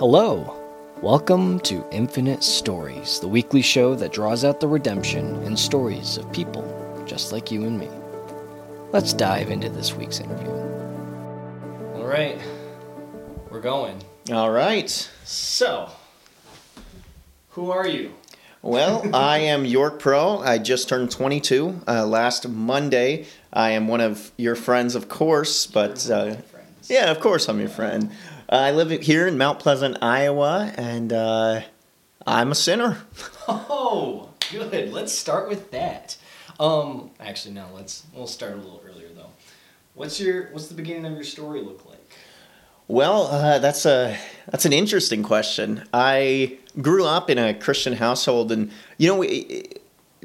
Hello. Welcome to Infinite Stories, the weekly show that draws out the redemption and stories of people just like you and me. Let's dive into this week's interview. All right, we're going. All right. So, who are you? Well, I am Yorke Prough. I just turned 22 uh, last Monday. I am one of your friends, of course, but uh, yeah, of course I'm your friend. Uh, I live here in Mount Pleasant, Iowa, and uh, I'm a sinner. Oh, good. Let's start with that. Um, actually, no. Let's we'll start a little earlier though. What's your what's the beginning of your story look like? Well, uh, that's a that's an interesting question. I grew up in a Christian household, and you know, we,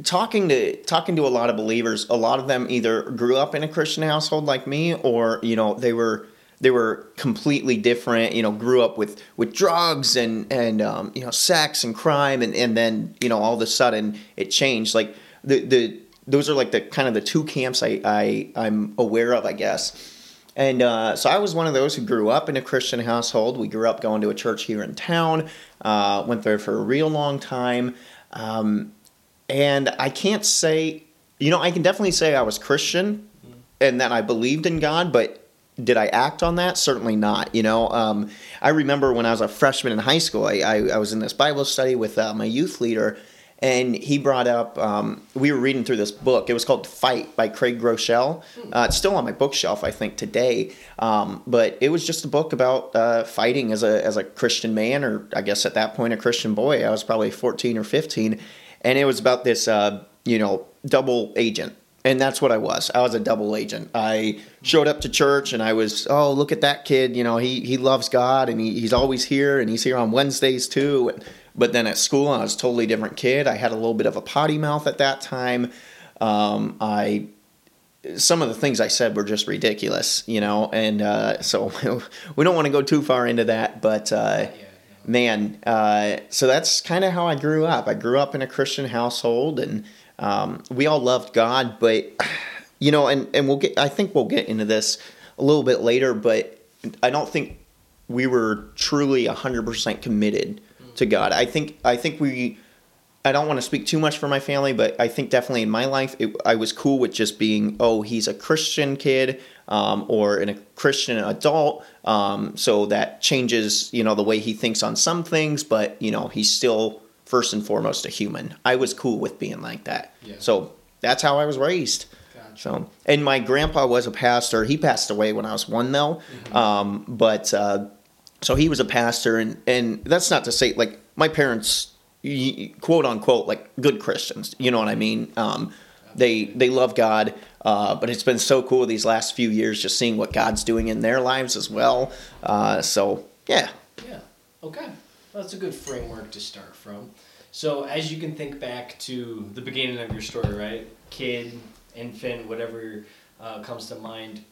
talking to talking to a lot of believers, a lot of them either grew up in a Christian household like me, or you know, they were they were completely different. You know, grew up with with drugs and and um, you know, sex and crime, and and then you know, all of a sudden it changed. Like the the those are like the kind of the two camps I, I I'm aware of, I guess. And uh, so I was one of those who grew up in a Christian household. We grew up going to a church here in town. Uh, went there for a real long time. Um, and I can't say, you know, I can definitely say I was Christian and that I believed in God, but did I act on that? Certainly not. You know, um, I remember when I was a freshman in high school, I, I, I was in this Bible study with uh, my youth leader, and he brought up um, we were reading through this book it was called fight by craig groeschel uh, it's still on my bookshelf i think today um, but it was just a book about uh, fighting as a, as a christian man or i guess at that point a christian boy i was probably 14 or 15 and it was about this uh, you know double agent and that's what I was. I was a double agent. I showed up to church and I was, oh, look at that kid. You know, he, he loves God and he, he's always here and he's here on Wednesdays too. But then at school, I was a totally different kid. I had a little bit of a potty mouth at that time. Um, I some of the things I said were just ridiculous, you know, and uh, so we don't want to go too far into that. But uh, man, uh, so that's kind of how I grew up. I grew up in a Christian household, and um, we all loved God, but you know, and and we'll get. I think we'll get into this a little bit later, but I don't think we were truly hundred percent committed to God. I think I think we I don't want to speak too much for my family, but I think definitely in my life it, I was cool with just being oh he's a Christian kid um, or in a Christian adult, um, so that changes you know the way he thinks on some things, but you know he's still first and foremost a human. I was cool with being like that, Yeah. so that's how I was raised. Gotcha. So, and my grandpa was a pastor. He passed away when I was one, though. Um, but uh, so he was a pastor, and and that's not to say like my parents, quote unquote, like good Christians. You know what I mean? Um, they they love God, uh, but it's been so cool these last few years just seeing what God's doing in their lives as well. Uh, so yeah, Yeah. Okay. That's a good framework to start from. So, as you can think back to the beginning of your story, right? Kid, infant, whatever uh, comes to mind.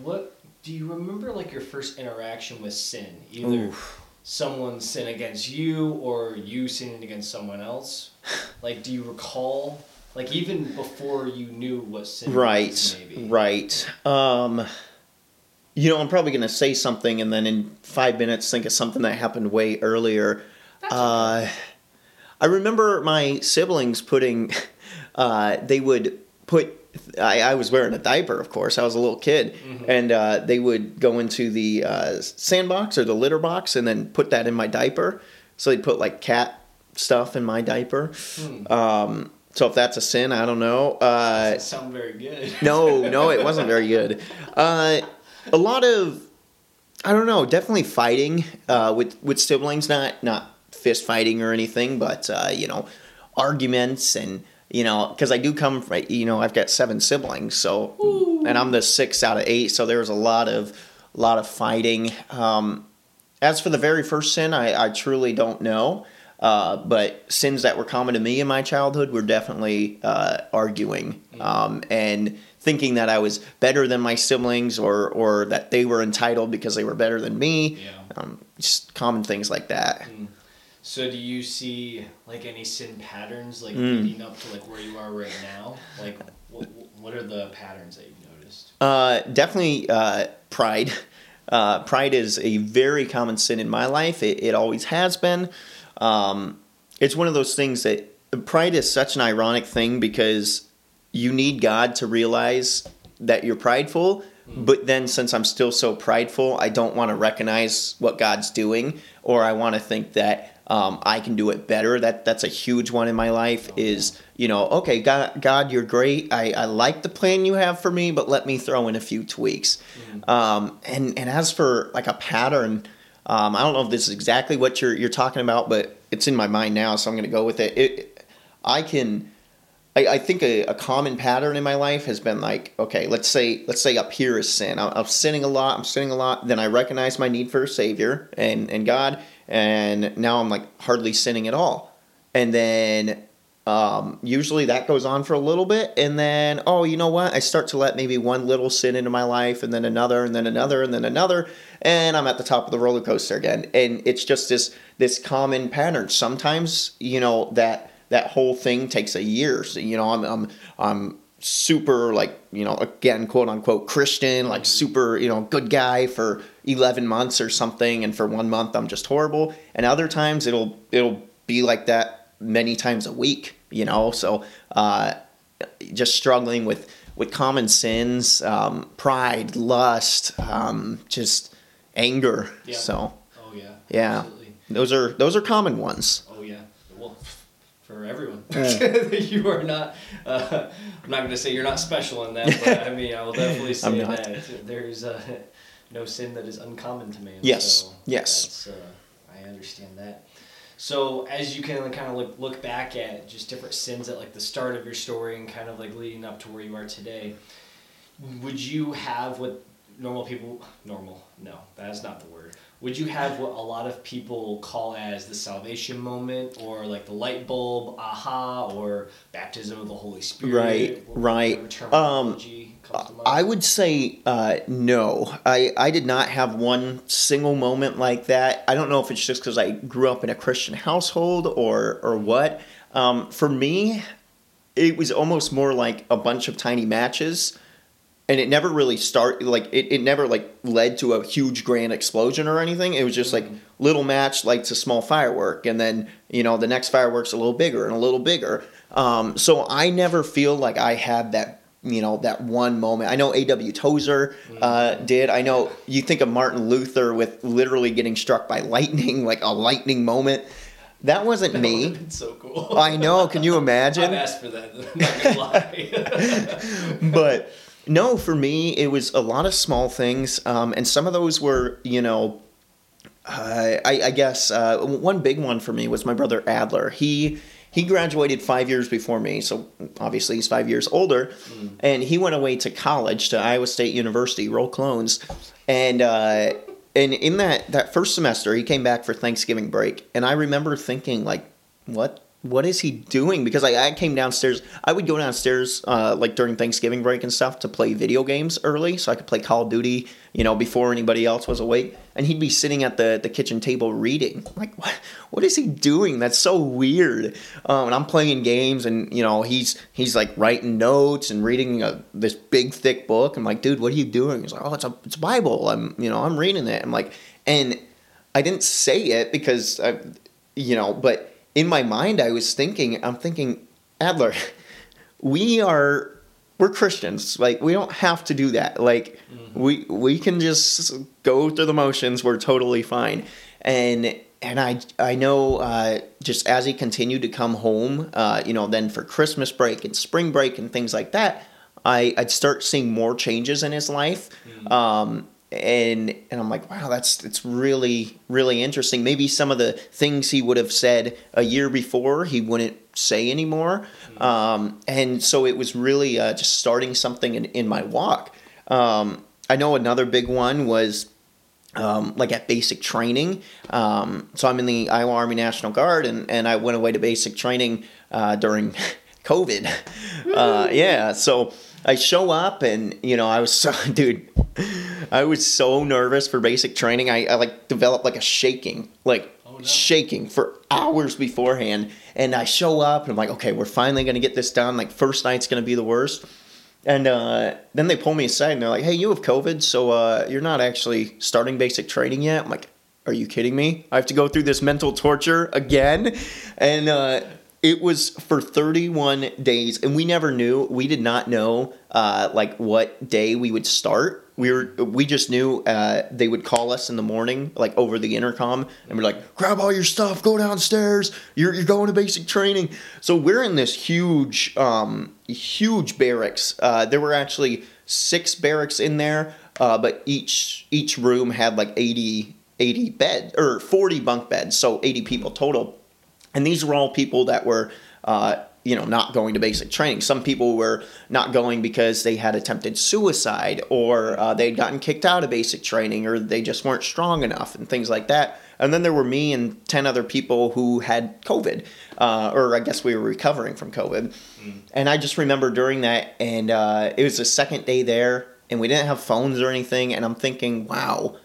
What do you remember? Like your first interaction with sin, either Oof. someone sin against you or you sinning against someone else. Like, do you recall? Like even before you knew what sin was, right, maybe. right. Um, you know, I'm probably gonna say something, and then in five minutes think of something that happened way earlier. That's Uh, I remember my siblings putting, uh, they would put, I, I was wearing a diaper, of course, I was a little kid, and uh, they would go into the uh, sandbox or the litter box and then put that in my diaper. So they'd put like cat stuff in my diaper. Hmm. Um, so if that's a sin, I don't know. Uh, Doesn't sound very good. no, no, it wasn't very good. Uh, a lot of, I don't know, definitely fighting uh, with with siblings. Not not fist fighting or anything, but uh, you know, arguments and you know, because I do come from, you know, I've got seven siblings, so and I'm the sixth out of eight, so there was a lot of lot of fighting. Um, as for the very first sin, I, I truly don't know. Uh, but sins that were common to me in my childhood were definitely uh, arguing um, and thinking that I was better than my siblings or, or that they were entitled because they were better than me. Yeah. Um, just common things like that. So do you see like any sin patterns like Mm. leading up to like where you are right now? Like what, what are the patterns that you've noticed? Uh, definitely uh, pride. Uh, pride is a very common sin in my life. It, it always has been. Um, it's one of those things that pride is such an ironic thing because you need God to realize that you're prideful. But then, since I'm still so prideful, I don't want to recognize what God's doing, or I want to think that um, I can do it better. That that's a huge one in my life. Is you know, okay, God, God, you're great. I, I like the plan you have for me, but let me throw in a few tweaks. Um, and and as for like a pattern, um, I don't know if this is exactly what you're you're talking about, but it's in my mind now, so I'm going to go with it. It, I can. I, I think a, a common pattern in my life has been like, okay, let's say let's say up here is sin. I'm, I'm sinning a lot. I'm sinning a lot. Then I recognize my need for a savior and and God, and now I'm like hardly sinning at all. And then um, usually that goes on for a little bit, and then oh, you know what? I start to let maybe one little sin into my life, and then another, and then another, and then another, and I'm at the top of the roller coaster again. And it's just this this common pattern. Sometimes you know that that whole thing takes a year. So, you know, I'm I'm I'm super like you know again quote unquote Christian, like super you know good guy for eleven months or something, and for one month I'm just horrible. And other times it'll it'll be like that many times a week. You know, so uh, just struggling with with common sins, um, pride, lust, um, just anger. Yeah. So Oh yeah. Yeah. Absolutely. those are those are common ones. Oh yeah. Well, for everyone, you are not. Uh, I'm not going to say you're not special in that, but I mean, I will definitely say that there's uh, no sin that is uncommon to man. Yes. So Yes. Uh, I understand that. So as you can kind of look look back at just different sins at like the start of your story and kind of like leading up to where you are today, would you have what normal people normal no that is not the word would you have what a lot of people call as the salvation moment or like the light bulb aha or baptism of the holy spirit Right, right. whatever terminology comes to mind? I would say uh, no. I, I did not have one single moment like that. I don't know if it's just because I grew up in a Christian household or or what. Um, for me, it was almost more like a bunch of tiny matches, and it never really start like it, it never like led to a huge grand explosion or anything. It was just like Mhm. little match lights a small firework, and then you know the next firework's a little bigger and a little bigger. Um, so I never feel like I had that you know that one moment. I know A.W. Tozer uh, did. I know you think of Martin Luther with literally getting struck by lightning, like a lightning moment. That wasn't That me. so cool I know. Can you I've imagine? asked for that I'm not gonna lie but no, for me, it was a lot of small things, um, and some of those were, you know, uh, I, I guess uh, one big one for me was my brother Adler. He he graduated five years before me, so obviously he's five years older, and he went away to college to Iowa State University, roll clones, and. Uh, and in that, that first semester, he came back for Thanksgiving break, and I remember thinking, like, what what is he doing? Because I, I came downstairs. I would go downstairs uh, like during Thanksgiving break and stuff to play video games early, so I could play Call of Duty, you know, before anybody else was awake. And he'd be sitting at the, the kitchen table reading. I'm like, what? What is he doing? That's so weird. Um, and I'm playing games, and you know, he's he's like writing notes and reading a, this big thick book. I'm like, dude, what are you doing? He's like, oh, it's a it's a Bible. I'm you know, I'm reading it. I'm like, and I didn't say it because I, you know, but in my mind, I was thinking, I'm thinking, Adler, we are, we're Christians. Like, we don't have to do that. Like, we we can just go through the motions. We're totally fine. And and I I know uh, just as he continued to come home, uh, you know, then for Christmas break and spring break and things like that, I I'd start seeing more changes in his life. Um, and and I'm like, wow, that's it's really really interesting. Maybe some of the things he would have said a year before he wouldn't say anymore. Um, and so it was really uh, just starting something in, in my walk. Um, I know another big one was um, like at basic training. Um, so I'm in the Iowa Army National Guard, and, and I went away to basic training uh, during COVID. Uh, yeah, so I show up, and you know I was so dude. I was so nervous for basic training. I, I like developed like a shaking, like Oh, no. shaking for hours beforehand. And I show up, and I'm like, okay, we're finally gonna get this done. Like first night's gonna be the worst And uh, then they pull me aside and they're like, "Hey, you have COVID, so uh, you're not actually starting basic training yet." I'm like, "Are you kidding me? I have to go through this mental torture again?" And uh, it was for 31 days, and we never knew. We did not know uh, like what day we would start. We were we just knew uh, they would call us in the morning, like over the intercom, and we're like, "Grab all your stuff, go downstairs. You're you're going to basic training." So we're in this huge, um, huge barracks. Uh, there were actually six barracks in there, uh, but each each room had like 80, 80 beds or 40 bunk beds, so 80 people total. And these were all people that were, uh, you know, not going to basic training. Some people were not going because they had attempted suicide or uh, they'd gotten kicked out of basic training or they just weren't strong enough and things like that. And then there were me and 10 other people who had COVID, uh, or I guess we were recovering from COVID. Mm. And I just remember during that, and uh, it was the second day there, and we didn't have phones or anything. And I'm thinking, wow,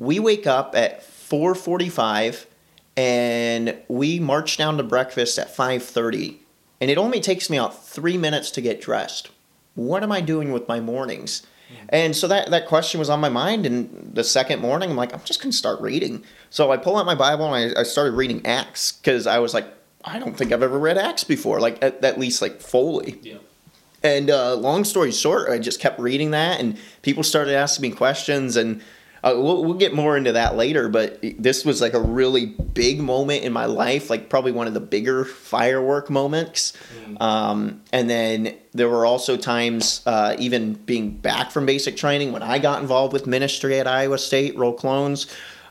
we wake up at 445 and we march down to breakfast at 5.30 and it only takes me about three minutes to get dressed what am i doing with my mornings mm-hmm. and so that, that question was on my mind and the second morning i'm like i'm just going to start reading so i pull out my bible and i, I started reading acts because i was like i don't think i've ever read acts before like at, at least like fully yeah. and uh, long story short i just kept reading that and people started asking me questions and uh, we'll, we'll get more into that later, but this was like a really big moment in my life, like probably one of the bigger firework moments. Mm. Um, and then there were also times, uh, even being back from basic training, when I got involved with ministry at Iowa State, roll clones.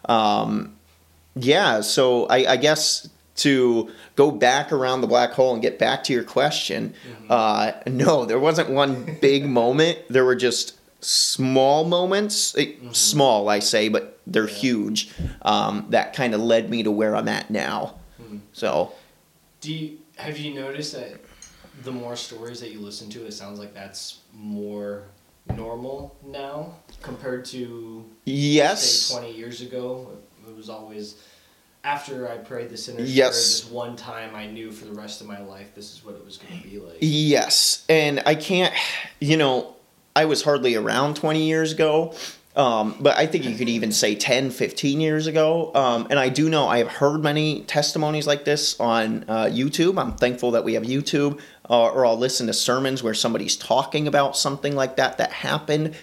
Um, yeah, so I, I, guess to go back around the black hole and get back to your question, mm-hmm. uh, no, there wasn't one big moment. There were just small moments, eh, mm-hmm. small I say, but they're yeah. huge. Um, that kind of led me to where I'm at now. Mm-hmm. So, do you have you noticed that the more stories that you listen to, it sounds like that's more normal now compared to yes, say twenty years ago. It was always after I prayed the sinner's yes. prayer this one time, I knew for the rest of my life this is what it was going to be like. Yes, and I can't, you know, I was hardly around 20 years ago. Um, but I think you could even say 10, 15 years ago. Um, and I do know I have heard many testimonies like this on uh, YouTube. I'm thankful that we have YouTube, uh, or I'll listen to sermons where somebody's talking about something like that that happened.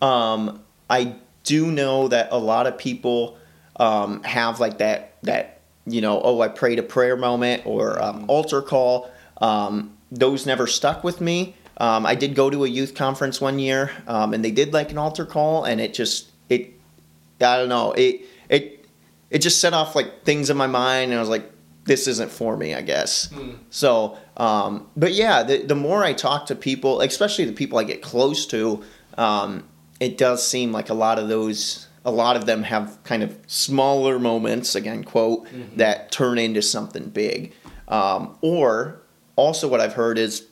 Mm. Um, I do know that a lot of people um, have like that, that, you know, oh, I prayed a prayer moment or um, mm. altar call. Um, those never stuck with me. Um, I did go to a youth conference one year, um, and they did like an altar call, and it just it I don't know it it it just set off like things in my mind, and I was like, this isn't for me, I guess. Mm. So, um, but yeah, the the more I talk to people, especially the people I get close to, um, it does seem like a lot of those a lot of them have kind of smaller moments again quote mm-hmm. that turn into something big um, or also what i've heard is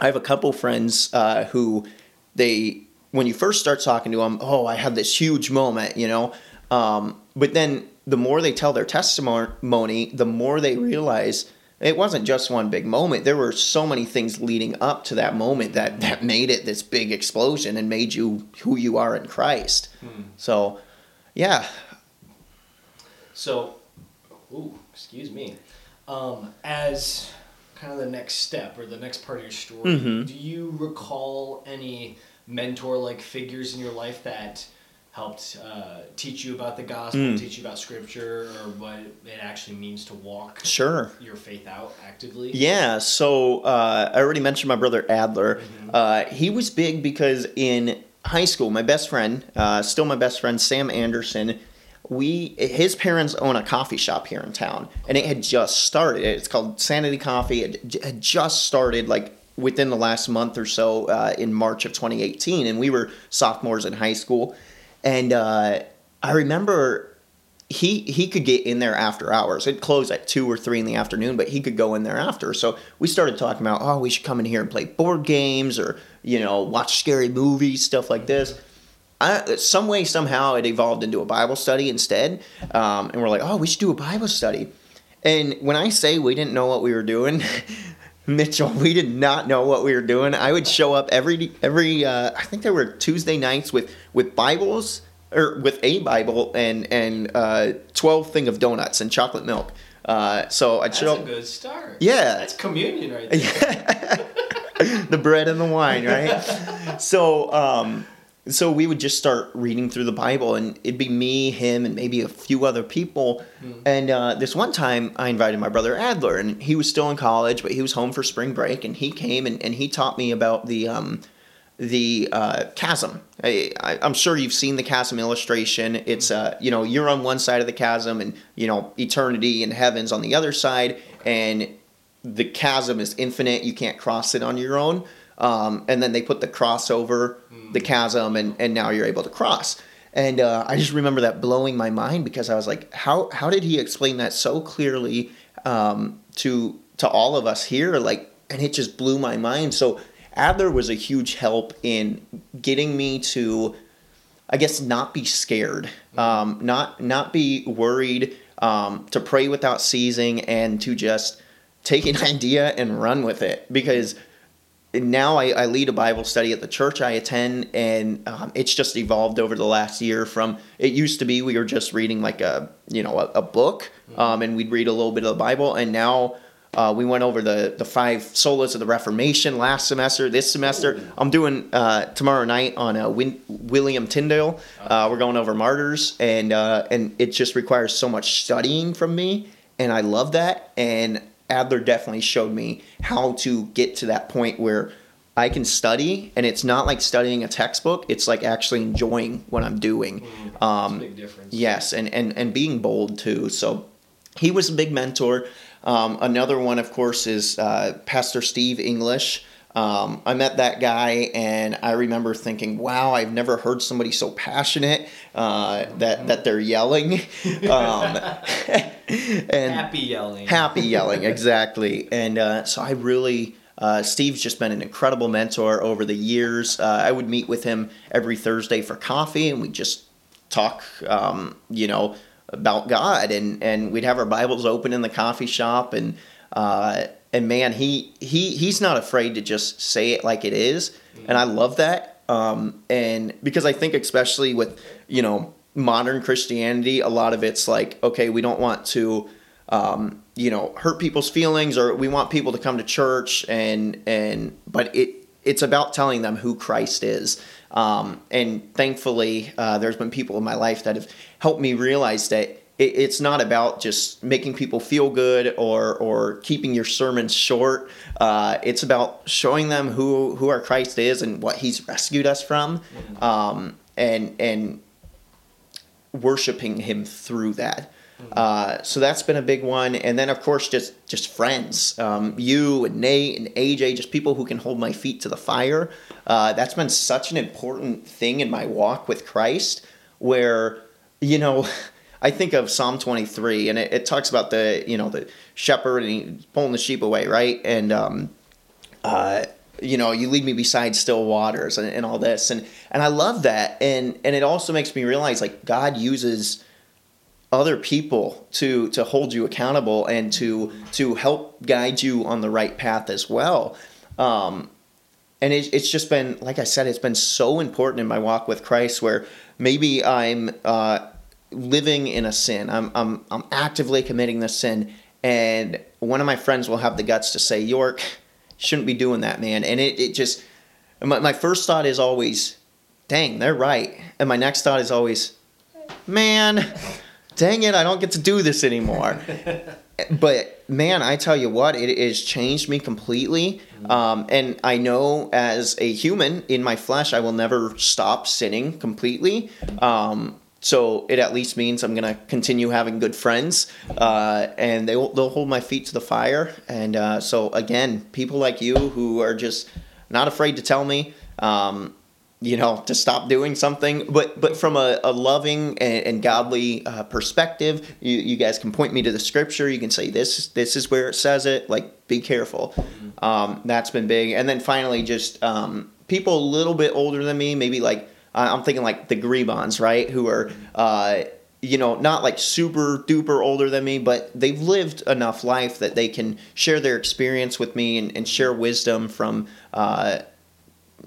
I have a couple friends uh, who they when you first start talking to them, oh, I had this huge moment, you know, um, but then the more they tell their testimony, the more they realize it wasn't just one big moment. There were so many things leading up to that moment that that made it this big explosion and made you who you are in Christ. Hmm. So, yeah. So, ooh, excuse me. Um, as kind of the next step or the next part of your story. Mm-hmm. Do you recall any mentor like figures in your life that helped uh, teach you about the gospel, mm. teach you about scripture, or what it actually means to walk sure your faith out actively? Yeah. So uh, I already mentioned my brother Adler. Mm-hmm. Uh, he was big because in high school, my best friend, uh, still my best friend, Sam Anderson we his parents own a coffee shop here in town and it had just started. It's called sanity coffee. It had just started like within the last month or so uh, in march of 2018 and we were sophomores in high school. And uh, i remember he he could get in there after hours. It closed at 2 or 3 in the afternoon but he could go in there after. So we started talking about oh we should come in here and play board games or you know watch scary movies stuff like this I, some way somehow it evolved into a Bible study instead, um, and we're like, oh, we should do a Bible study. And when I say we didn't know what we were doing, Mitchell, we did not know what we were doing. I would show up every every uh, I think there were Tuesday nights with with Bibles or with a Bible and and uh, twelve thing of donuts and chocolate milk. Uh, so I'd That's show a up. good start. Yeah. That's communion right there. the bread and the wine, right? so, um, so we would just start reading through the Bible, and it'd be me, him, and maybe a few other people. And uh, this one time, I invited my brother Adler, and he was still in college, but he was home for spring break, and he came and, and he taught me about the um, the uh, chasm. I, I, I'm sure you've seen the chasm illustration. It's uh, you know you're on one side of the chasm, and you know eternity and heaven's on the other side, and the chasm is infinite. You can't cross it on your own. Um, and then they put the cross over the chasm, and, and now you're able to cross. And uh, I just remember that blowing my mind because I was like, how how did he explain that so clearly um, to to all of us here? Like, and it just blew my mind. So Adler was a huge help in getting me to I guess not be scared, um, not not be worried, um, to pray without ceasing, and to just take an idea and run with it. Because now I, I lead a Bible study at the church I attend, and um, it's just evolved over the last year. From it used to be we were just reading like a you know a, a book, um, and we'd read a little bit of the Bible, and now uh, we went over the, the five solas of the Reformation last semester. This semester, I'm doing uh, tomorrow night on uh, Win- William Tyndale. Uh, we're going over martyrs, and uh, and it just requires so much studying from me, and I love that. And Adler definitely showed me how to get to that point where I can study, and it's not like studying a textbook. It's like actually enjoying what I'm doing. Um, Big difference. Yes, and, and, and being bold too. So he was a big mentor. Um, another one, of course, is uh, Pastor Steve English. Um, I met that guy, and I remember thinking, "Wow, I've never heard somebody so passionate uh, that that they're yelling." Um, and Happy yelling. happy yelling exactly and uh, so i really uh, steve's just been an incredible mentor over the years uh, i would meet with him every thursday for coffee and we just talk um, you know about god and and we'd have our bibles open in the coffee shop and uh, and man he he he's not afraid to just say it like it is. And i love that. Um, and because i think especially with you know modern christianity a lot of it's like okay we don't want to um, you know hurt people's feelings or we want people to come to church and and but it it's about telling them who christ is. Um, and thankfully uh, there's been people in my life that have helped me realize that it, it's not about just making people feel good or or keeping your sermons short uh, it's about showing them who who our christ is and what he's rescued us from um, and and worshiping him through that. Uh, so that's been a big one, and then of course just just friends, um, you and Nate and AJ, just people who can hold my feet to the fire. Uh, that's been such an important thing in my walk with Christ, where you know. I think of Psalm 23, and it, it talks about the you know the shepherd and pulling the sheep away, right? And um, uh, you know, you lead me beside still waters and, and all this. And, and I love that. And, and it also makes me realize like God uses other people to, to hold you accountable and to, to help guide you on the right path as well. Um, and it, it's just been, like I said, it's been so important in my walk with Christ where maybe I'm, uh, living in a sin. I'm, I'm, I'm actively committing this sin. And one of my friends will have the guts to say, Yorke, shouldn't be doing that, man. And it, it just, my, my first thought is always, dang, they're right. And my next thought is always, man, dang it, I don't get to do this anymore. but man, I tell you what, it has changed me completely. Um, and I know as a human in my flesh, I will never stop sinning completely. Um, so it at least means I'm gonna continue having good friends, uh, and they will, they'll hold my feet to the fire. And uh, so again, people like you who are just not afraid to tell me, um, you know, to stop doing something, but but from a, a loving and, and godly uh, perspective, you, you guys can point me to the scripture. You can say this this is where it says it. Like, be careful. Um, that's been big. And then finally, just um, people a little bit older than me, maybe like. I'm thinking like the Grebons, right? Who are uh, you know, not like super duper older than me, but they've lived enough life that they can share their experience with me and, and share wisdom from, uh,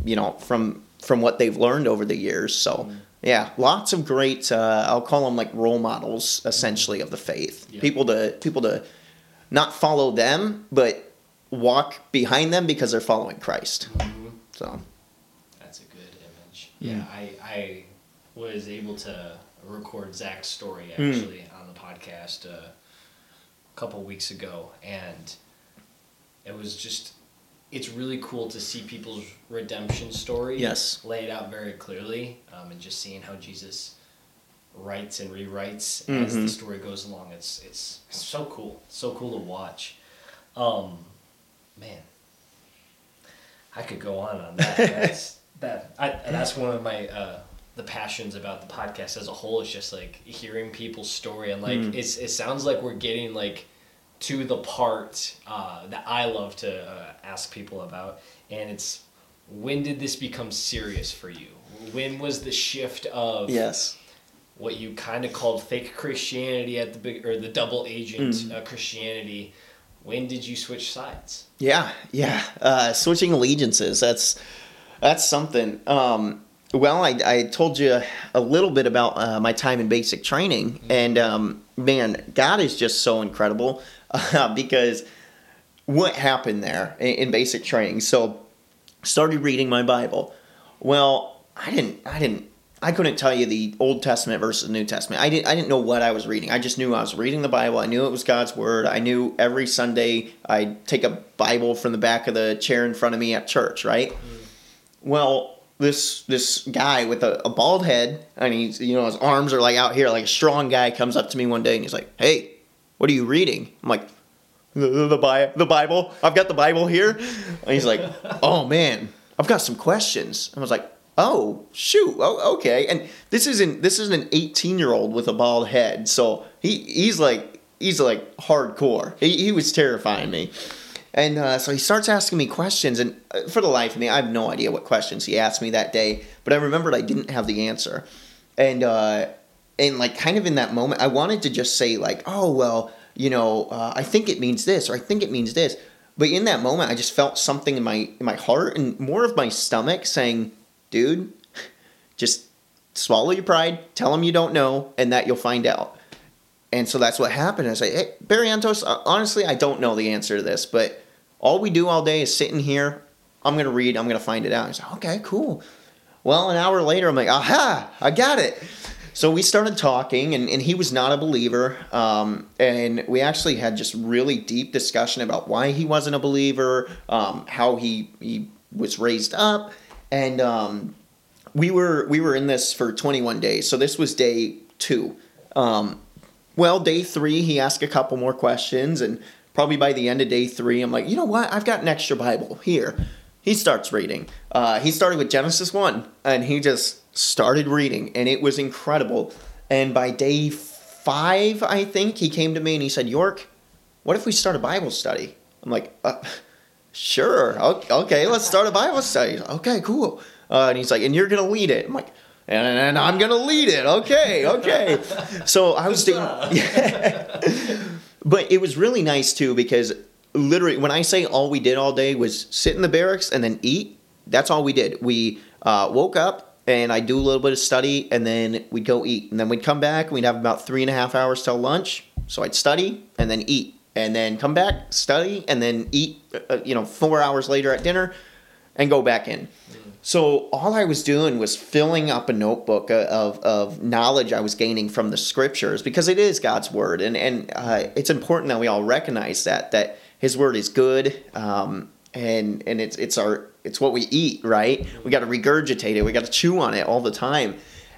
you know, from from what they've learned over the years. So. Yeah, lots of great. Uh, I'll call them like role models, essentially, of the faith. Yeah. People to people to not follow them, but walk behind them because they're following Christ. Mhm. So That's a good Yeah, I, I was able to record Zach's story Mm. actually on the podcast uh, a couple weeks ago, and it was just it's really cool to see people's redemption story Yes. laid out very clearly, um, and just seeing how Jesus writes and rewrites as Mhm. the story goes along. It's it's so cool, so cool to watch. Um, man, I could go on on that. That's that. I, that's one of my uh, the passions about the podcast as a whole. Is just like hearing people's story and like Mm. it's it sounds like we're getting like to the part uh, that I love to uh, ask people about, and it's when did this become serious for you? When was the shift of yes, what you kind of called fake Christianity at the big or the double agent Mm. uh, Christianity? When did you switch sides? yeah, yeah. Uh, switching allegiances. That's that's something. Um, well, I, I told you a little bit about uh, my time in basic training, and um, man, God is just so incredible uh, because what happened there in, in basic training. So, started reading my Bible. Well, I didn't. I didn't. I couldn't tell you the Old Testament versus the New Testament. I didn't. I didn't know what I was reading. I just knew I was reading the Bible. I knew it was God's word. I knew every Sunday I'd take a Bible from the back of the chair in front of me at church. Right. Well, this this guy with a, a bald head and he's you know his arms are like out here like a strong guy comes up to me one day and he's like, "Hey, what are you reading?" I'm like, "The the, the, Bi- the Bible. I've got the Bible here." And he's like, "Oh man, I've got some questions." I was like, "Oh shoot, oh, okay." And this isn't this isn't an 18 year old with a bald head, so he he's like he's like hardcore. He he was terrifying me. And uh, so he starts asking me questions, and uh, for the life of me, I have no idea what questions he asked me that day. But I remembered I didn't have the answer, and uh, and like kind of in that moment, I wanted to just say like, oh well, you know, uh, I think it means this, or I think it means this. But in that moment, I just felt something in my in my heart and more of my stomach saying, dude, just swallow your pride, tell him you don't know, and that you'll find out. And so that's what happened. I say, hey, Barrientos, uh, honestly, I don't know the answer to this, but all we do all day is sit in here. I'm going to read, I'm going to find it out. He's like, okay, cool. Well, an hour later, I'm like, aha, I got it. So we started talking, and, and he was not a believer. Um, and we actually had just really deep discussion about why he wasn't a believer, um, how he, he was raised up. And um, we were we were in this for 21 days. So this was day two. Um, well, day three, he asked a couple more questions, and probably by the end of day three, I'm like, you know what? I've got an extra Bible here. He starts reading. Uh, he started with Genesis 1, and he just started reading, and it was incredible. And by day five, I think, he came to me and he said, Yorke, what if we start a Bible study? I'm like, uh, sure. Okay, let's start a Bible study. Okay, cool. Uh, and he's like, and you're going to lead it. I'm like, and, and I'm going to lead it. Okay, okay. So I was doing, but it was really nice too because literally when I say all we did all day was sit in the barracks and then eat, that's all we did. We uh, woke up and I'd do a little bit of study and then we'd go eat. And then we'd come back and we'd have about three and a half hours till lunch. So I'd study and then eat and then come back, study and then eat, uh, you know, four hours later at dinner and go back in. So all I was doing was filling up a notebook of, of knowledge I was gaining from the scriptures because it is God's word, and and uh, it's important that we all recognize that that His word is good, um, and and it's it's our it's what we eat, right? We got to regurgitate it, we got to chew on it all the time,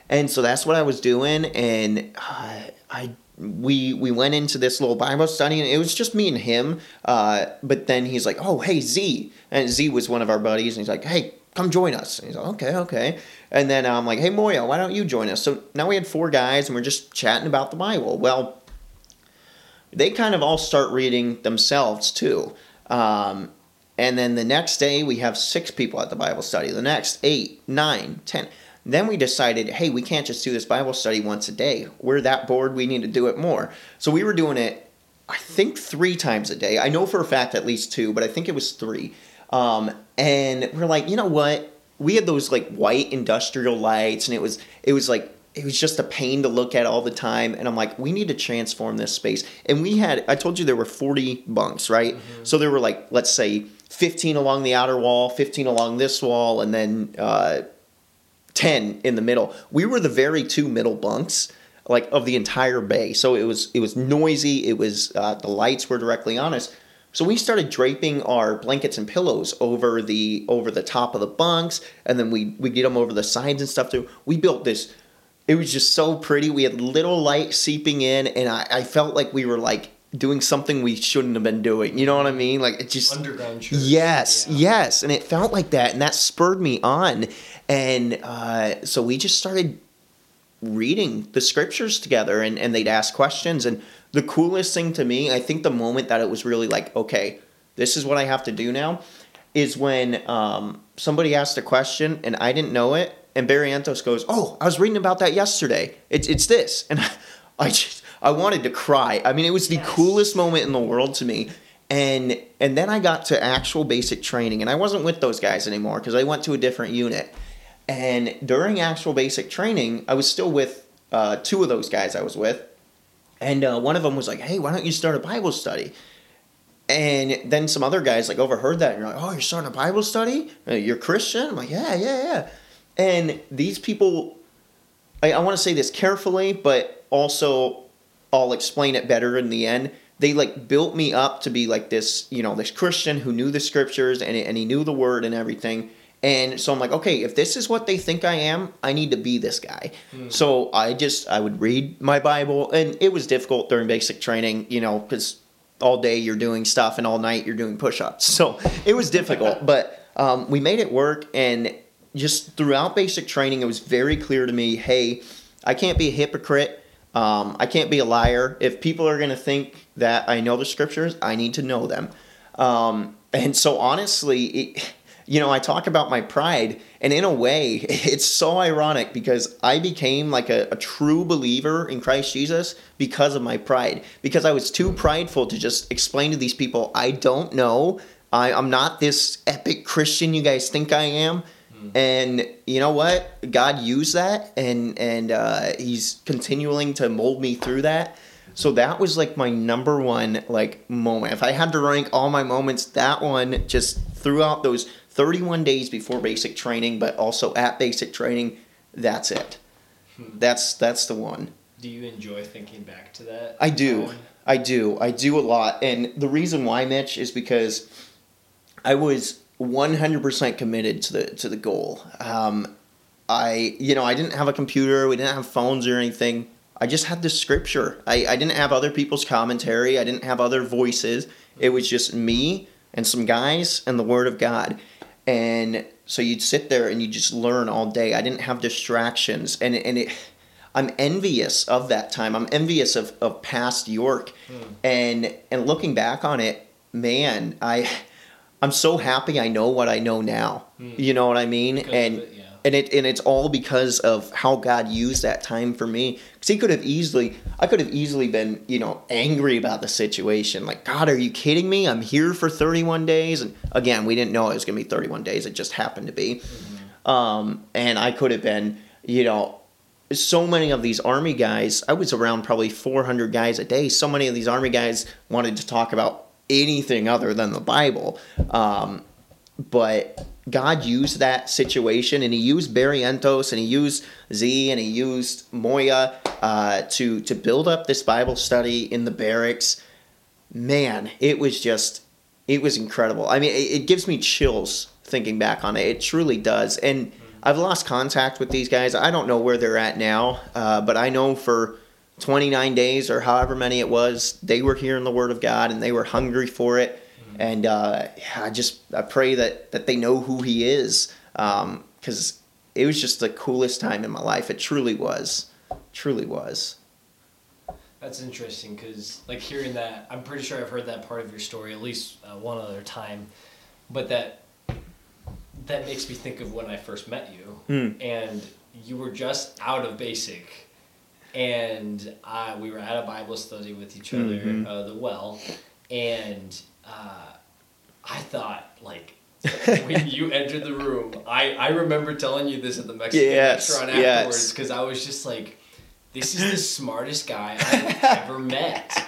and so that's what I was doing, and uh, I we we went into this little Bible study and it was just me and him. Uh, but then he's like, "Oh, hey Z," and Z was one of our buddies, and he's like, "Hey, come join us." And he's like, "Okay, okay." And then I'm like, "Hey Moya, why don't you join us?" So now we had four guys and we're just chatting about the Bible. Well, they kind of all start reading themselves too. Um, And then the next day, we have six people at the Bible study. The next, eight, nine, ten. Then we decided, hey, we can't just do this Bible study once a day. We're that bored, we need to do it more. So we were doing it, I think, three times a day. I know for a fact at least two, but I think it was three. Um, and we're like, you know what? We had those like white industrial lights, and it was it was like it was just a pain to look at all the time and i'm like we need to transform this space. And we had i told you there were 40 bunks right? Mm-hmm. so there were like let's say 15 along the outer wall 15 along this wall and then uh, 10 in the middle. We were the very two middle bunks like of the entire bay. So it was it was noisy it was uh, the lights were directly on us so we started draping our blankets and pillows over the over the top of the bunks, and then we we get them over the sides and stuff too. We built this it was just so pretty. We had little light seeping in, and I, I felt like we were like doing something we shouldn't have been doing. You know what I mean? Like it just underground church. Yes, yeah. yes, and it felt like that, and that spurred me on, and uh, so we just started reading the scriptures together, and and they'd ask questions, and the coolest thing to me, I think, the moment that it was really like, okay, this is what I have to do now, is when um, somebody asked a question and I didn't know it, and Barry Barrientos goes, "Oh, I was reading about that yesterday. It's it's this," and I just I wanted to cry. I mean, it was the yes. coolest moment in the world to me. And and then I got to actual basic training, and I wasn't with those guys anymore because I went to a different unit. And during actual basic training, I was still with uh, two of those guys I was with, and uh, one of them was like, "Hey, why don't you start a Bible study?" And then some other guys like overheard that, and you're like, "Oh, you're starting a Bible study? Uh, you're Christian?" I'm like, "Yeah, yeah, yeah." And these people, I, I want to say this carefully, but also I'll explain it better in the end. They like built me up to be like this, you know, this Christian who knew the scriptures and, and he knew the word and everything. And so I'm like, okay, if this is what they think I am, I need to be this guy. Mm. So I just I would read my Bible, and it was difficult during basic training, you know, because all day you're doing stuff and all night you're doing push-ups. So it was difficult, but um, we made it work, and just throughout basic training, it was very clear to me hey, I can't be a hypocrite. Um, I can't be a liar. If people are going to think that I know the scriptures, I need to know them. Um, and so, honestly, it, you know, I talk about my pride, and in a way, it's so ironic because I became like a, a, true believer in Christ Jesus because of my pride. Because I was too prideful to just explain to these people, I don't know. I, I'm not this epic Christian you guys think I am. And you know what? God used that, and and uh, He's continuing to mold me through that. So that was like my number one like moment. If I had to rank all my moments, that one just throughout those 31 days before basic training, but also at basic training, that's it. Hmm. That's that's the one. Do you enjoy thinking back to that? I do. I do. I do a lot. And the reason why, Mitch, is because I was 100% committed to the to the goal. Um, I you know I didn't have a computer, we didn't have phones or anything. I just had the scripture. I, I didn't have other people's commentary. I didn't have other voices. It was just me and some guys and the Word of God. And so you'd sit there and you just learn all day. I didn't have distractions, and and it. I'm envious of that time. I'm envious of, of past Yorke, mm. and and looking back on it, man, I I'm so happy I know what I know now. Mm. You know what I mean? Because and. And it and it's all because of how God used that time for me. Because He could have easily, I could have easily been, you know, angry about the situation. Like, God, are you kidding me? I'm here for 31 days, and again, we didn't know it was going to be 31 days. It just happened to be. Mm-hmm. Um, and I could have been, you know, so many of these army guys. I was around probably 400 guys a day. So many of these army guys wanted to talk about anything other than the Bible. Um, but God used that situation, and He used Barrientos, and He used Z, and He used Moya uh, to to build up this Bible study in the barracks. Man, it was just it was incredible. I mean, it, it gives me chills thinking back on it. It truly does, and. I've lost contact with these guys. I don't know where they're at now, uh, but I know for 29 days or however many it was, they were hearing the word of God and they were hungry for it. Mm-hmm. And uh, I just I pray that that they know who He is because um, it was just the coolest time in my life. It truly was, truly was. That's interesting because like hearing that, I'm pretty sure I've heard that part of your story at least uh, one other time. but that that makes me think of when I first met you, Hmm. and you were just out of basic, and uh, we were at a Bible study with each other, Mhm. uh, the well, and uh, I thought like. when you entered the room, I, I remember telling you this at the Mexican Yes, restaurant afterwards because I was just like, this is the smartest guy I've ever met.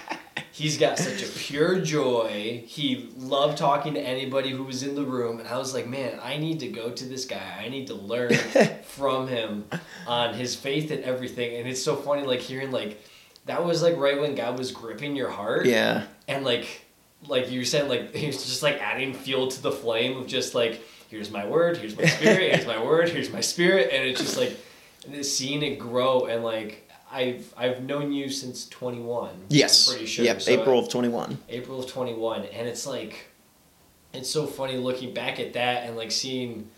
He's got such a pure joy. He loved talking to anybody who was in the room. And I was like, man, I need to go to this guy. I need to learn from him on his faith and everything. And it's so funny, like, hearing, like, that was, like, right when God was gripping your heart. Yeah. And, like, like you said, like, he was just, like, adding fuel to the flame of just, like, here's my word, here's my spirit, here's my word, here's my spirit. And it's just, like, seeing it grow and, like, I've I've known you since 21. Yes. I'm pretty sure. Yep. So April of twenty one. April of 21 and it's like it's so funny looking back at that and like seeing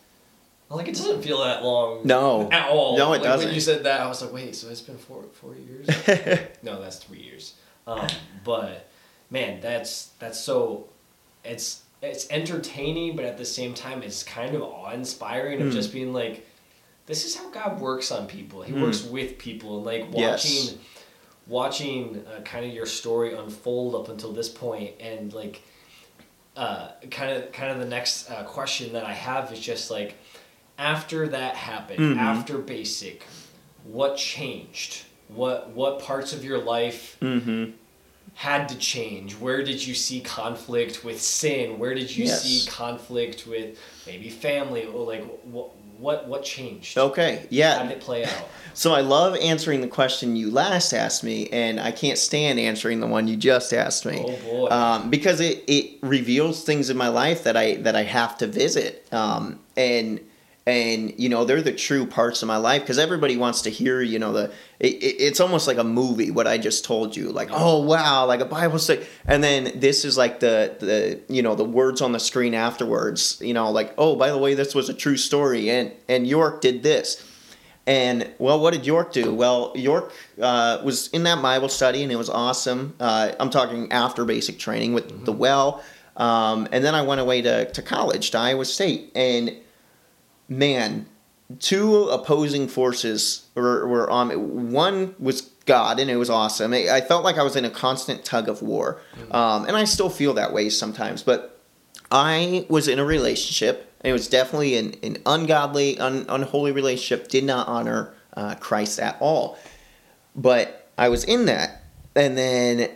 like it doesn't feel that long No. at all No, it like, doesn't. when you said that i was like wait so it's been four four years no that's three years um, but man that's that's so it's it's entertaining but at the same time it's kind of awe-inspiring of Hmm. just being like this is how god works on people he Hmm. works with people and like Yes. watching watching uh, kind of your story unfold up until this point and like uh, kind of kind of the next uh, question that I have is just like after that happened Mhm. after basic what changed what what parts of your life mm-hmm. Had to change where did you see conflict with sin where did you Yes. see conflict with maybe family or like what what what changed Okay. yeah. how did it play out So I love answering the question you last asked me, and I can't stand answering the one you just asked me. oh boy um, because it, it reveals things in my life that I that I have to visit, um, and and you know they're the true parts of my life because everybody wants to hear you know the it, it, it's almost like a movie what I just told you like oh wow like a Bible study. And then this is like the the you know the words on the screen afterwards you know like oh by the way this was a true story and and Yorke did this. And well, what did Yorke do? Well, Yorke uh, was in that Bible study, and it was awesome. Uh, I'm talking after basic training with the well, um, and then I went away to, to college to Iowa State, and man, two opposing forces were, were on. me. One was God, and it was awesome. I I felt like I was in a constant tug of war, um, and I still feel that way sometimes. But I was in a relationship. and It was definitely an, an ungodly, un, unholy relationship. Did not honor uh, Christ at all. But I was in that, and then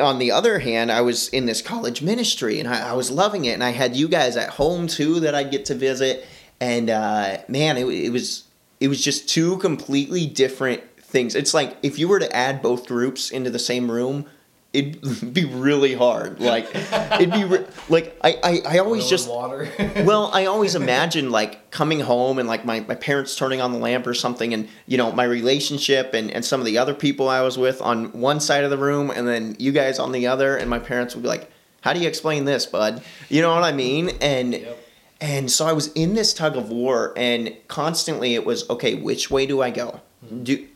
on the other hand, I was in this college ministry, and I, I was loving it. And I had you guys at home too that I'd get to visit. And uh, man, it, it was it was just two completely different things. It's like if you were to add both groups into the same room, it'd be really hard. Like it'd be re- like I I, I always just water well, I always imagine like coming home and like my, my parents turning on the lamp or something and you know, my relationship and, and some of the other people I was with on one side of the room and then you guys on the other and my parents would be like, How do you explain this, bud? You know what I mean? And Yep. and so I was in this tug of war and constantly it was, okay, which way do I go? Mm-hmm. Do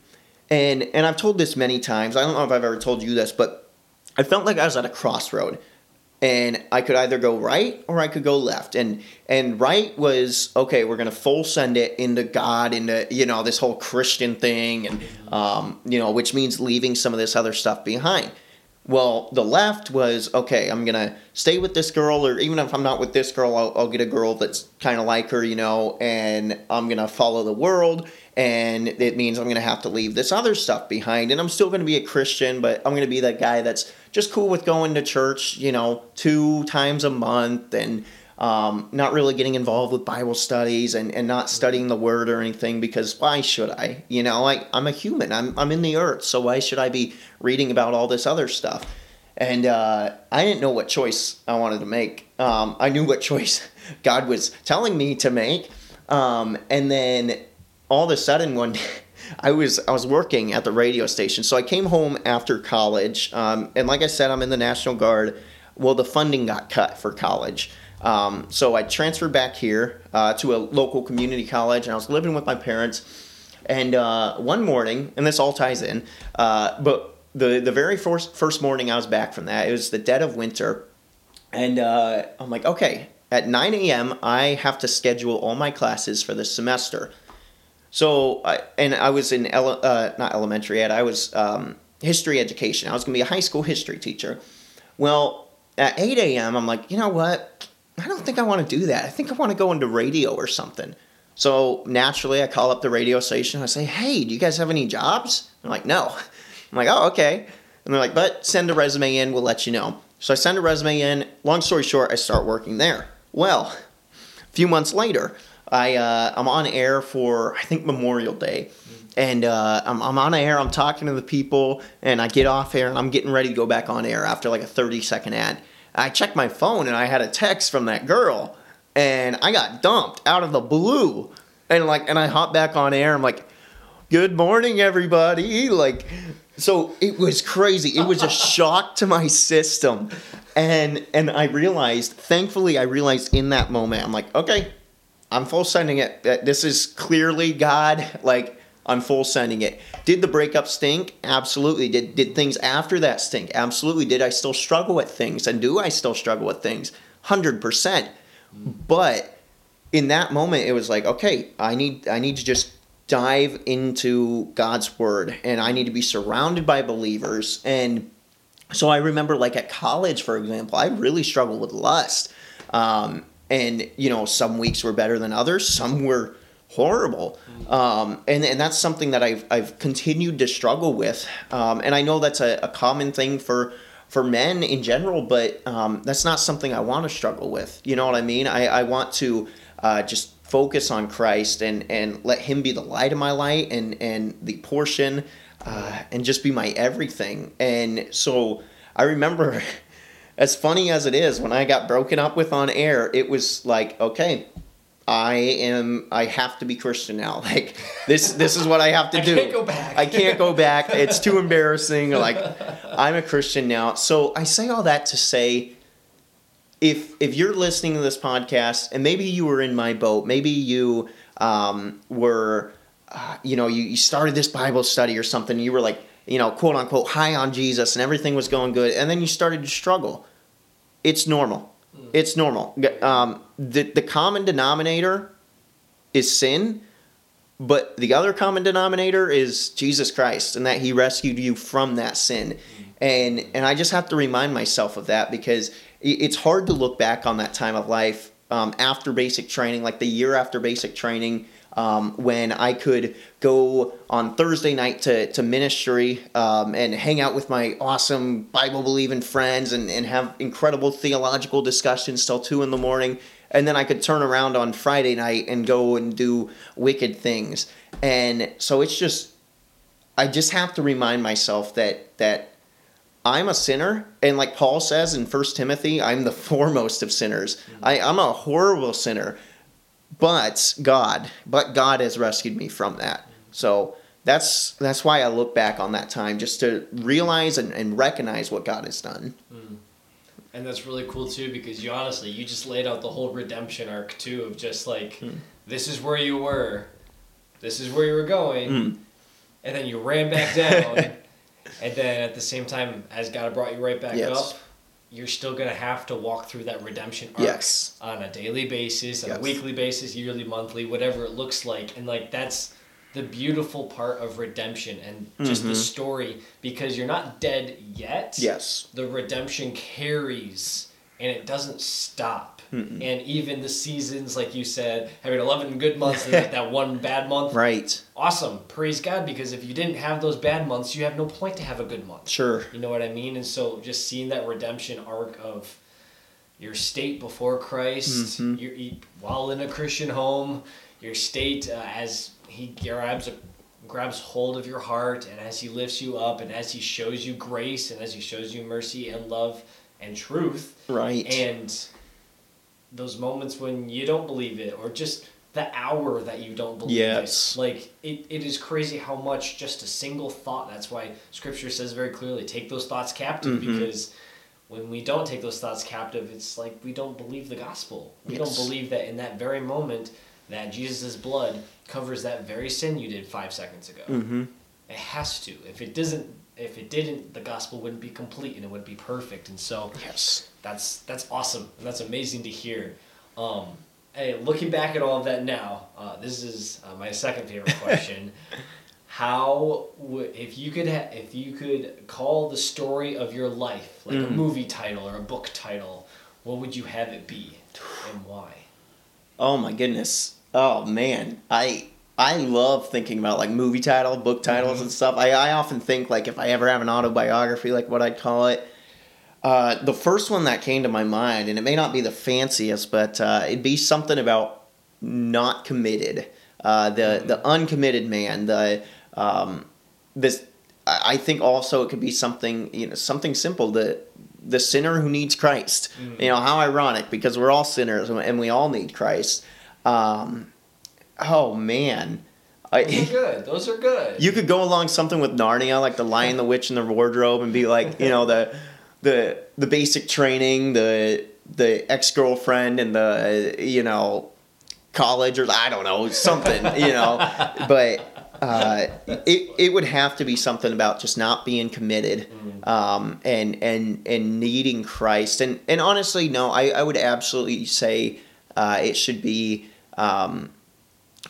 and and I've told this many times. I don't know if I've ever told you this, but I felt like I was at a crossroad and I could either go right or I could go left. And and right was okay. We're gonna full send it into God, into you know this whole Christian thing, and um, you know which means leaving some of this other stuff behind. Well, the left was okay. I'm gonna stay with this girl, or even if I'm not with this girl, I'll, I'll get a girl that's kind of like her, you know, and I'm gonna follow the world, and it means I'm gonna have to leave this other stuff behind, and I'm still gonna be a Christian, but I'm gonna be that guy that's just cool with going to church, you know, two times a month, and um, not really getting involved with Bible studies and, and not studying the Word or anything because why should I? You know, I, I'm a human. I'm, I'm in the earth, so why should I be reading about all this other stuff? And uh, I didn't know what choice I wanted to make. Um, I knew what choice God was telling me to make. Um, and then all of a sudden, one day, I was I was working at the radio station, so I came home after college, um, and like I said, I'm in the National Guard. Well, the funding got cut for college, um, so I transferred back here uh, to a local community college, and I was living with my parents. And uh, one morning, and this all ties in, uh, but the the very first first morning I was back from that, it was the dead of winter, and uh, I'm like, okay, at 9 a.m., I have to schedule all my classes for the semester. So, I, and I was in, ele- uh, not elementary ed, I was um, history education. I was going to be a high school history teacher. Well, at 8 a.m., I'm like, you know what? I don't think I want to do that. I think I want to go into radio or something. So naturally, I call up the radio station. I say, hey, do you guys have any jobs? They're like, no. I'm like, oh, okay. And they're like, but send a resume in, we'll let you know. So I send a resume in. Long story short, I start working there. Well, a few months later, I uh, I'm on air for I think Memorial Day, and uh, I'm I'm on air. I'm talking to the people, and I get off air, and I'm getting ready to go back on air after like a 30 second ad. I checked my phone, and I had a text from that girl, and I got dumped out of the blue, and like, and I hop back on air. I'm like, "Good morning, everybody!" Like, so it was crazy. It was a shock to my system, and and I realized, thankfully, I realized in that moment, I'm like, okay, I'm full sending it. This is clearly God. Like I'm full sending it. Did the breakup stink? Absolutely. Did did things after that stink? Absolutely. Did I still struggle with things? And do I still struggle with things? Hundred percent. But in that moment, it was like, okay, I need I need to just dive into God's word, and I need to be surrounded by believers and so I remember, like at college, for example, I really struggled with lust. Um, and, you know, some weeks were better than others, some were horrible. Um, and, and that's something that I've, I've continued to struggle with. Um, and I know that's a, a common thing for, for men in general, but um, that's not something I want to struggle with. You know what I mean? I, I want to uh, just focus on Christ and, and let Him be the light of my light and, and the portion uh, and just be my everything. And so I remember, as funny as it is, when I got broken up with on air, it was like, okay, I am. I have to be Christian now. Like this. This is what I have to I do. I can't go back. I can't go back. It's too embarrassing. Like I'm a Christian now. So I say all that to say, if if you're listening to this podcast and maybe you were in my boat, maybe you um, were, uh, you know, you, you started this Bible study or something. You were like, you know, quote unquote, high on Jesus and everything was going good, and then you started to struggle. It's normal. It's normal. Um, the the common denominator is sin, but the other common denominator is Jesus Christ and that he rescued you from that sin. And and I just have to remind myself of that because it's hard to look back on that time of life um, after basic training, like the year after basic training, um, when I could go on Thursday night to, to ministry um, and hang out with my awesome Bible believing friends and, and have incredible theological discussions till two in the morning. And then I could turn around on Friday night and go and do wicked things. And so it's just, I just have to remind myself that, that I'm a sinner, and like Paul says in First Timothy, I'm the foremost of sinners. I, I'm a horrible sinner, but God, but God has rescued me from that. So that's that's why I look back on that time just to realize and, and recognize what God has done. And that's really cool too because you honestly you just laid out the whole redemption arc too of just like this is where you were, this is where you were going, Mm. and then you ran back down, and then at the same time as God brought you right back Yes. up, you're still gonna have to walk through that redemption arc Yes. on a daily basis, on Yes. a weekly basis, yearly, monthly, whatever it looks like, and like that's the beautiful part of redemption and just the Mhm. story because you're not dead yet Yes. the redemption carries and it doesn't stop. Mm-mm. And even the seasons, like you said, having 11 good months and like that one bad month, Right. awesome. Praise God, because if you didn't have those bad months, you have no point to have a good month. Sure. You know what I mean? And so just seeing that redemption arc of your state before Christ, Mhm. your, you- while in a Christian home, your state uh, as He grabs a, grabs hold of your heart, and as He lifts you up, and as He shows you grace, and as He shows you mercy and love and truth, Right. and those moments when you don't believe it, or just the hour that you don't believe Yes. it. Like it, it is crazy how much just a single thought. That's why Scripture says very clearly, take those thoughts captive, Mhm. because when we don't take those thoughts captive, it's like we don't believe the gospel. We Yes. don't believe that in that very moment that Jesus' blood covers that very sin you did five seconds ago. mm-hmm. It has to. If it doesn't, if it didn't, the gospel wouldn't be complete and it wouldn't be perfect. And so Yes. that's that's awesome and that's amazing to hear. Um, hey, looking back at all of that now, uh, this is uh, my second favorite question. How would if you could ha- if you could call the story of your life like a Mm. movie title or a book title, what would you have it be and why? Oh my goodness. Oh man. I I love thinking about like movie title, book titles Mhm. and stuff. I, I often think like if I ever have an autobiography, like what I'd call it. Uh, the first one that came to my mind, and it may not be the fanciest, but uh, it'd be something about not committed. Uh, the the uncommitted man. The um, this. I think also it could be something you know something simple. The the sinner who needs Christ. Mm. You know how ironic because we're all sinners and we all need Christ. Um, oh man, Those are I, good. Those are good. you could go along something with Narnia, like the Lion, the Witch, and the Wardrobe, and be like, you know, the the the basic training, the the ex girlfriend, and the you know college or I don't know something, you know, but. Uh, it, it would have to be something about just not being committed um, and and and needing Christ and and honestly no I, I would absolutely say uh, it should be um,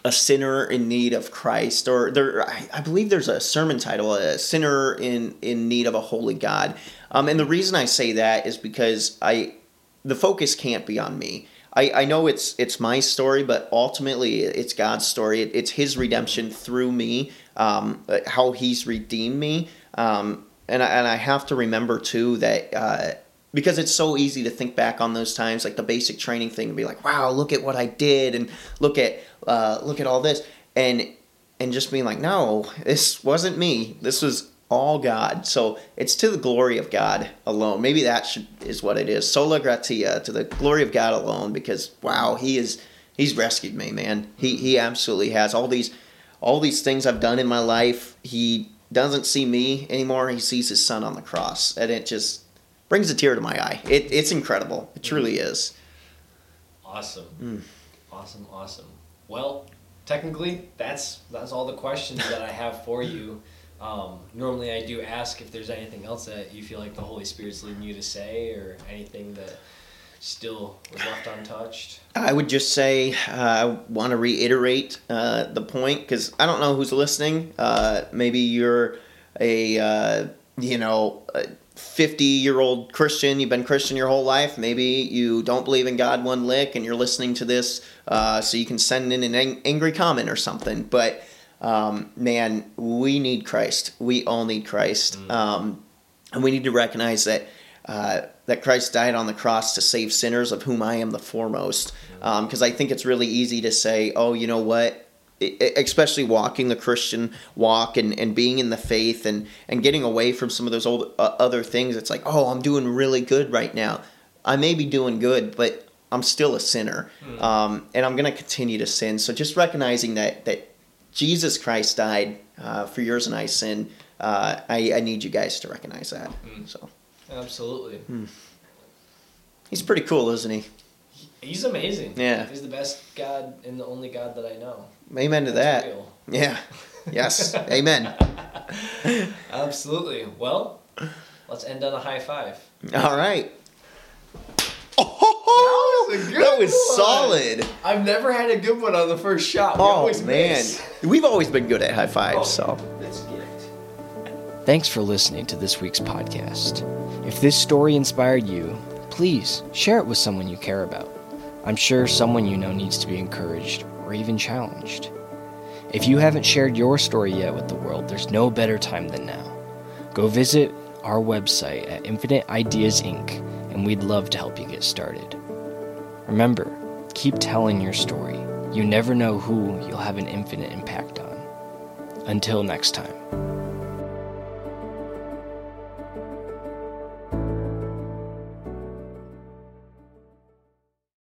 a sinner in need of Christ, or there, I, believe there's a sermon title, a sinner in in need of a holy God. Um, and the reason I say that is because I, the focus can't be on me. I, I know it's it's my story, but ultimately it's God's story. It, it's His redemption through me, um, how He's redeemed me, um, and I, and I have to remember too that. Uh, because it's so easy to think back on those times, like the basic training thing, and be like, "Wow, look at what I did," and look at uh, look at all this, and and just being like, "No, this wasn't me. This was all God." So it's to the glory of God alone. Maybe that should, is what it is. Sola gratia to the glory of God alone, because wow, He is He's rescued me, man. He He absolutely has all these all these things I've done in my life. He doesn't see me anymore. He sees His Son on the cross, and it just brings a tear to my eye. It, it's incredible. It truly is. Awesome. Mm. Awesome, awesome. Well, technically, that's that's all the questions that I have for you. Um, normally, I do ask if there's anything else that you feel like the Holy Spirit's leading you to say, or anything that still was left untouched. I would just say uh, I want to reiterate uh, the point because I don't know who's listening. Uh, maybe you're a uh, you know fifty year old Christian. You've been Christian your whole life. Maybe you don't believe in God one lick, and you're listening to this, uh, so you can send in an ang- angry comment or something. But um, man, we need Christ. We all need Christ, Mm. um, and we need to recognize that. Uh, that Christ died on the cross to save sinners, of whom I am the foremost. Because I think it's really easy to say, oh, you know what? Especially walking the Christian walk and, and being in the faith and, and getting away from some of those old uh, other things. It's like, oh, I'm doing really good right now. I may be doing good, but I'm still a sinner, Mm. um, and I'm going to continue to sin. So just recognizing that that Jesus Christ died uh, for yours and I sin. Uh, I, I need you guys to recognize that. Mm. So Absolutely. he's pretty cool, isn't he? He's amazing. Yeah. He's the best God and the only God that I know. Amen to That's that. real. Yeah. Yes. Amen. Absolutely. Well, let's end on a high five. All right. Oh, That was that was solid. I've never had a good one on the first shot. We Oh always man, miss. we've always been good at high fives. Oh, so That's a. Thanks for listening to this week's podcast. If this story inspired you, please share it with someone you care about. I'm sure someone you know needs to be encouraged or even challenged. If you haven't shared your story yet with the world, there's no better time than now. Go visit our website at Infinite Ideas Inc., and we'd love to help you get started. Remember, keep telling your story. You never know who you'll have an infinite impact on. Until next time.